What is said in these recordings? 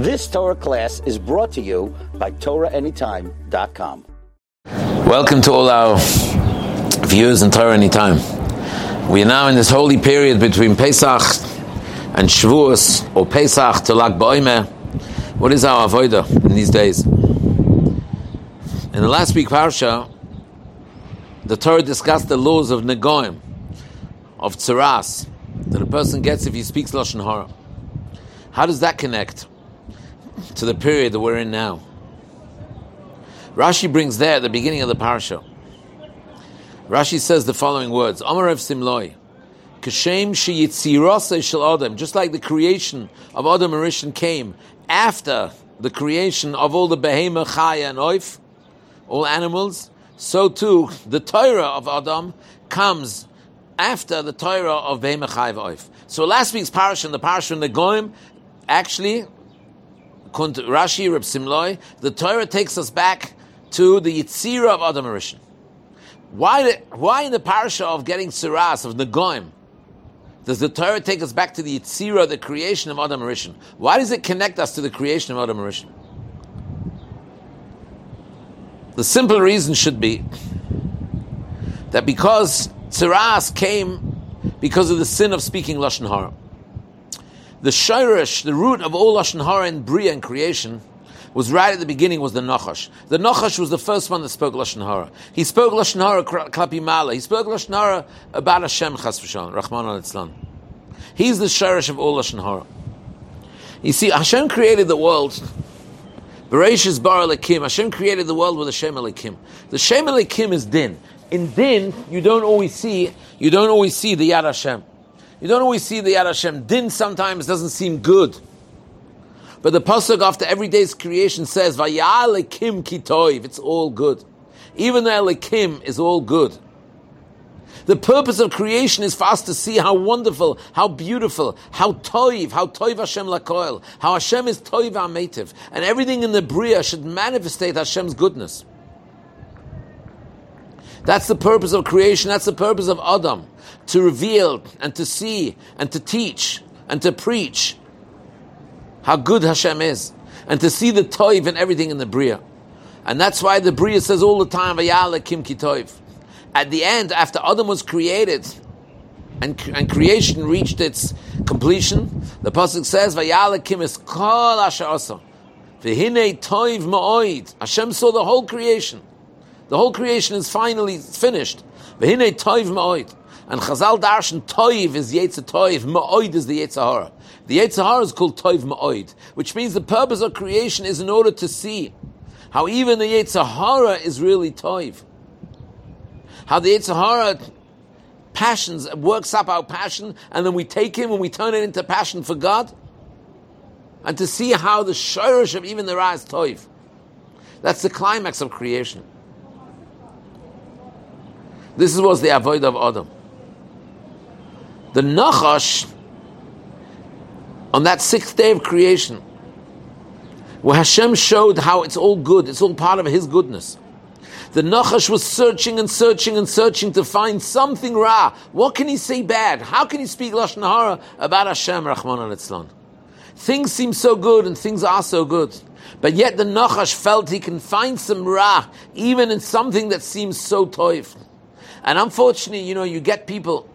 This Torah class is brought to you by TorahAnytime.com. Welcome to all our viewers in Torah Anytime. We are now in this holy period between Pesach and Shavuos, or Pesach to Lag BaOmer. What is our avodah in these days? In the last week parsha, the Torah discussed the laws of Negoim, of Tzaras, that a person gets if he speaks Lashon Hara. How does that connect to the period that we're in now? Rashi brings there at the beginning of the parsha. Rashi says the following words: Amar of Simloi, Kashem sheyitzirase shel Adam, just like the creation of Adam and Rishon came after the creation of all the behemah, chaya, and oif, all animals, so too the Torah of Adam comes after the Torah of behemah, chaya, and oif. So last week's parsha, the parsha in the Goim, actually, Rashi Reb Simloi, the Torah takes us back to the Yitzira of Adam Rishon. Why, why in the parasha of getting Siras, of Nagoim, does the Torah take us back to the Yitzira, the creation of Adam Rishon? Why does it connect us to the creation of Adam Rishon? The simple reason should be that because Tziras came because of the sin of speaking Lashon Hara. The Shirish, the root of all Lashon Hara and Bria and creation, was right at the beginning was the Nachash. The Nachash was the first one that spoke Lashon Hara. He spoke Lashon Hara Klapi Mala. He spoke Lashon Hara about Hashem Chas v'shalom, Rahman al He's the Shirish of all Lashon Hara. You see, Hashem created the world. Bereshis Bar Alekim. Hashem created the world with a Shem Alekim. The Shem Alekim is Din. In Din, you don't always see, you don't always see the Yad Hashem. You don't always see the Yad Hashem. Din sometimes doesn't seem good. But the pasuk after every day's creation says, "Vayalekim kitoiv." It's all good. Even the Elikim is all good. The purpose of creation is for us to see how wonderful, how beautiful, how toiv, how toiv Hashem lakoil, how Hashem is toiv ametiv, and everything in the bria should manifestate Hashem's goodness. That's the purpose of creation. That's the purpose of Adam to reveal and to see and to teach and to preach how good Hashem is, and to see the toiv and everything in the bria. And that's why the bria says all the time, kim toiv. At the end, after Adam was created, and, and creation reached its completion, the pasuk says, kim is kol asher. Hashem saw the whole creation. The whole creation is finally finished. And Chazal Darshan Toiv is Yetzer Toiv, Ma'oid is the Yetzirah. The Yetzirah is called Toiv Ma'oid, which means the purpose of creation is in order to see how even the Yetzirah is really Toiv. How the Yetzirah passions, works up our passion, and then we take him and we turn it into passion for God. And to see how the shirish of even the Ra is Toiv. That's the climax of creation. This was the avoid of Adam the Nachash on that sixth day of creation, where Hashem showed how it's all good, it's all part of His goodness. The Nachash was searching and searching and searching to find something ra. What can he say bad? How can he speak lashon hara about Hashem, Rahman al Things seem so good and things are so good, but yet the Nachash felt he can find some ra even in something that seems so toif. And unfortunately, you know, you get people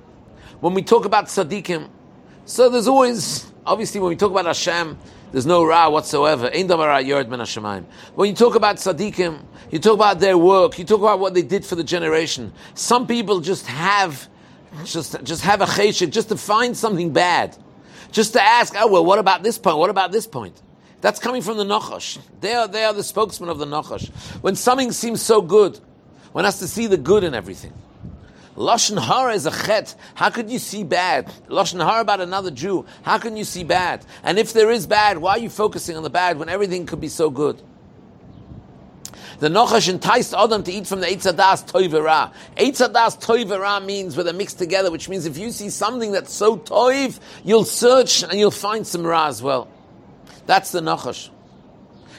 when we talk about tzaddikim, so there's always, obviously, when we talk about Hashem, there's no ra whatsoever. When you talk about tzaddikim, you talk about their work, you talk about what they did for the generation. Some people just have, just, just have a cheshik, just to find something bad. Just to ask, oh, well, what about this point? What about this point? That's coming from the Nachash. They are, they are the spokesman of the Nachash. When something seems so good, one has to see the good in everything. Lashon hara is a chet. How could you see bad? Lashon hara about another Jew. How can you see bad? And if there is bad, why are you focusing on the bad when everything could be so good? The Nochash enticed Adam to eat from the Eitzadas Toivera. Eitzadas Toivera means where they're mixed together, which means if you see something that's so toiv, you'll search and you'll find some Ra as well. That's the Nochash.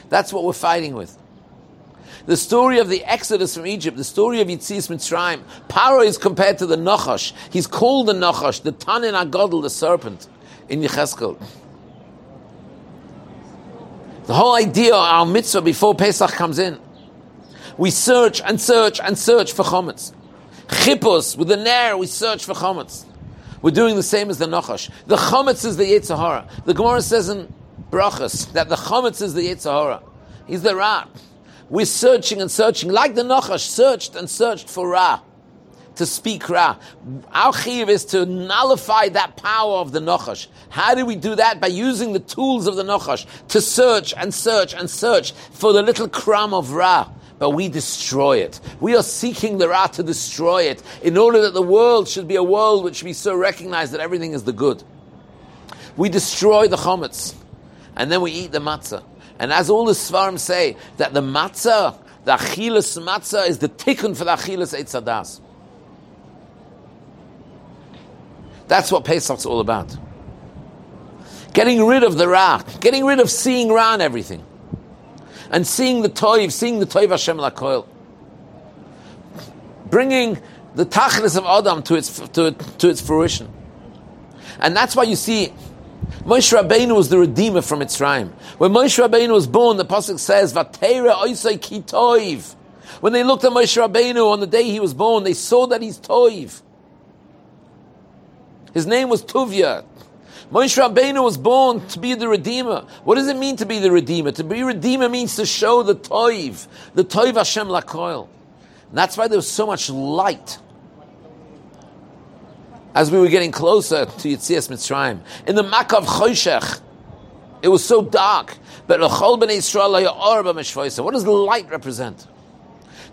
That's what we're fighting with. The story of the Exodus from Egypt, the story of Yitzis Mitzrayim, Paro is compared to the Nachash. He's called the Nachash, the Tanin Agadol, the serpent, in Yecheskel. The whole idea of our mitzvah before Pesach comes in. We search and search and search for chometz. Chippus, with the nair, we search for chometz. We're doing the same as the Nachash. The chometz is the Yetzirah. The Gemara says in Brachas that the chometz is the Yetzirah. He's the Ra. We're searching and searching, like the Nachash searched and searched for Ra to speak Ra. Our chiv is to nullify that power of the Nochash. How do we do that? By using the tools of the Nochash to search and search and search for the little crumb of Ra. But we destroy it. We are seeking the Ra to destroy it in order that the world should be a world which we so recognize that everything is the good. We destroy the chometz and then we eat the matzah. And as all the Svarim say, that the matzah, the achilas matzah, is the tikkun for the achilas etzadas. That's what Pesach's all about. Getting rid of the Ra, getting rid of seeing Ra and everything. And seeing the Toiv, seeing the Toiv Hashem Lakoil. Bringing the Tachlis of Adam to its, to, to its fruition. And that's why you see Moshe Rabbeinu was the redeemer from Mitzrayim. When Moshe Rabbeinu was born, the pasuk says, "Vatera oisay ki When they looked at Moshe Rabbeinu on the day he was born, they saw that he's toiv. His name was Tuvia. Moshe Rabbeinu was born to be the Redeemer. What does it mean to be the Redeemer? To be Redeemer means to show the Toiv, the Toiv Hashem Lakoil. that's why there was so much light as we were getting closer to Yitzias Mitzrayim. In the Makas Choshech, it was so dark. But What does light represent?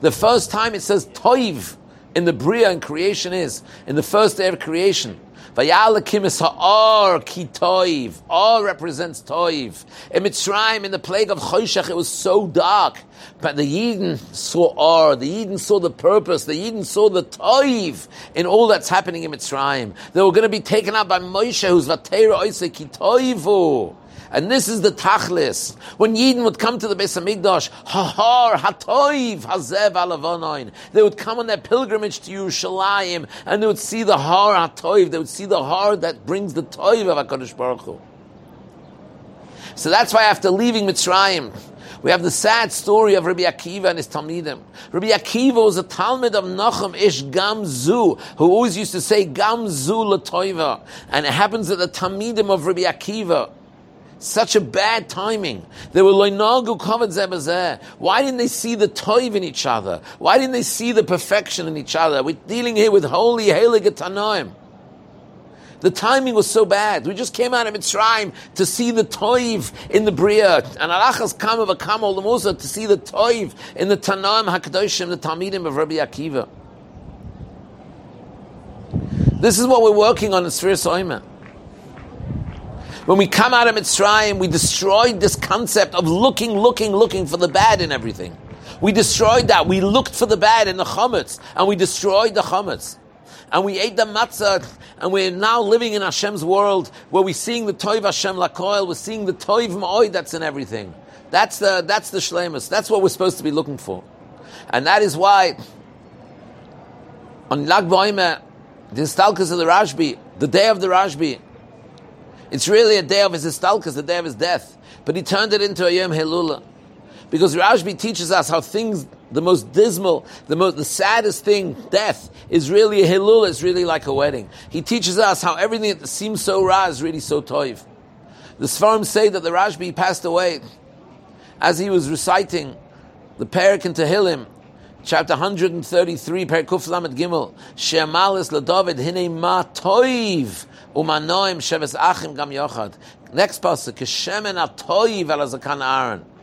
The first time it says Toiv in the Bria and creation is, in the first day of creation. Vayalakim is ha'ar ki toiv. Ar represents toiv. In Mitzrayim, in the plague of Choshech, it was so dark. But the Yidden saw Ar. The Yidden saw the purpose. The Yidden saw the toiv in all that's happening in Mitzrayim. They were going to be taken out by Moshe, who's vatera oise ki toivu. And this is the tachlis. When Yidden would come to the Beis Hamikdash, hahar, hatoiv, hazev. They would come on their pilgrimage to Yerushalayim, and they would see the har hatoiv. They would see the har that brings the toiv of Hakadosh Baruch Hu. So that's why after leaving Mitzrayim, we have the sad story of Rabbi Akiva and his Talmidim. Rabbi Akiva was a Talmud of Nachum Ish Gamzu, who always used to say Gamzu Latoiva. And it happens that the Talmidim of Rabbi Akiva, such a bad timing. They were loinagu covered zebazeh. Why didn't they see the toiv in each other? Why didn't they see the perfection in each other? We're dealing here with holy Helig Tanoim. The timing was so bad. We just came out of Mitzrayim to see the toiv in the Bria, and Alachas Kama V'Kamal the Musa to see the toiv in the Tanoim Hakadoshim, the Talmidim of Rabbi Akiva. This is what we're working on in Sfir Soima. When we come out of Mitzrayim, we destroyed this concept of looking, looking, looking for the bad in everything. We destroyed that. We looked for the bad in the chametz, and we destroyed the chametz. And we ate the matzah, and we're now living in Hashem's world where we're seeing the toiv Hashem lakoil, we're seeing the toiv ma'oi that's in everything. That's the, that's the shlemus. That's what we're supposed to be looking for. And that is why on Lag Boime, the Stalkas of the Rashbi, the day of the Rashbi, it's really a day of his istalkas, the day of his death. But he turned it into a Yom Helula. Because Rashbi teaches us how things, the most dismal, the most, the saddest thing, death, is really a Helula, it's really like a wedding. He teaches us how everything that seems so raw is really so toiv. The Sfarim say that the Rashbi passed away as he was reciting the Perik in Tehillim, chapter 133, Perikuf Lamed Gimel, She'amalis LaDavid, Hine Ma Toiv, Umanoim sheves achim gam yochad. Next pasuk, Keshemen atoyiv el azakan Aaron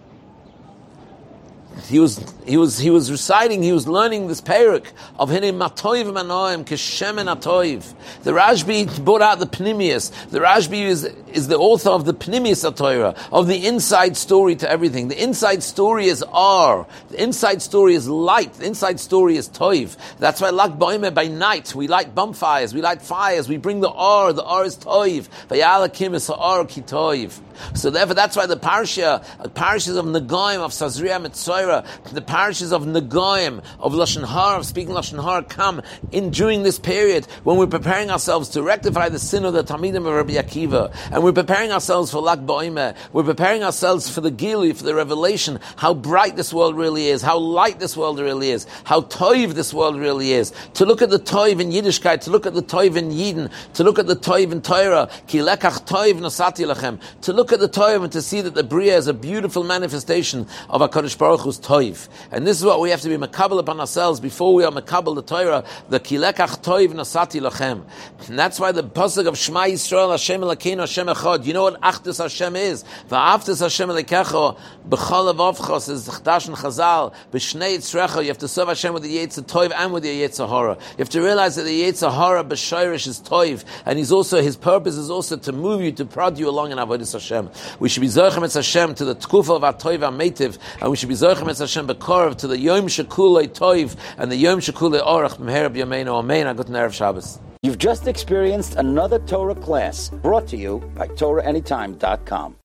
he was he was he was reciting, he was learning this parak of Hinim Matoiv Manoim Keshemen Atoiv. The Rashbi brought out the Pnimius. The Rashbi is, is the author of the Pnimius Torah, of the inside story to everything. The inside story is R. The inside story is light. The inside story is Toiv. That's why Lak Boime by night we light bonfires, we light fires, we bring the R. The R is Toiv. Vayalakim is R Ki Toiv. So therefore, that's why the parsha, uh, parashas of Nagoim of Sazria Metzora Torah, the parishes of Nagoim, of Lashon Har, of speaking Lashon Har, come in during this period when we're preparing ourselves to rectify the sin of the Talmidim of Rabbi Akiva, and we're preparing ourselves for Lag Ba'omer, we're preparing ourselves for the Gili, for the revelation, how bright this world really is, how light this world really is, how toiv this world really is, to look at the toiv in Yiddishkeit, to look at the toiv in Yidden, to look at the toiv in Torah, ki lekach toiv nasati lachem, to look at the toiv and to see that the Bria is a beautiful manifestation of HaKadosh Baruch Hu's toiv. And this is what we have to be makabel upon ourselves before we are makabel the Torah, the ki lekach toiv nasati lachem. And that's why the pasuk of Shema Yisrael Hashem Elokeinu Hashem Echad, you know what Achdus Hashem is? Va'aftus Hashem Elekecho, b'chol avavchos is Chdash and Chazal, b'shnei Yitzrecha, you have to serve Hashem with the Yitzah Toiv and with the Yitzah Hora. You have to realize that the Yitzah Hora b'shoirish is Toiv, and he's also, his purpose is also to move you, to prod you along in Avodah Hashem. We should be Zerchem Etz Hashem to the Tkufa of our Toiv Ametiv, and we should be Zerchem Hashem b'korv to the Yom Shekulei Toiv, and the Yom Shekulei Orach b'mher b'yameinu Amen. Shabbos. You've just experienced another Torah class brought to you by TorahAnytime.com.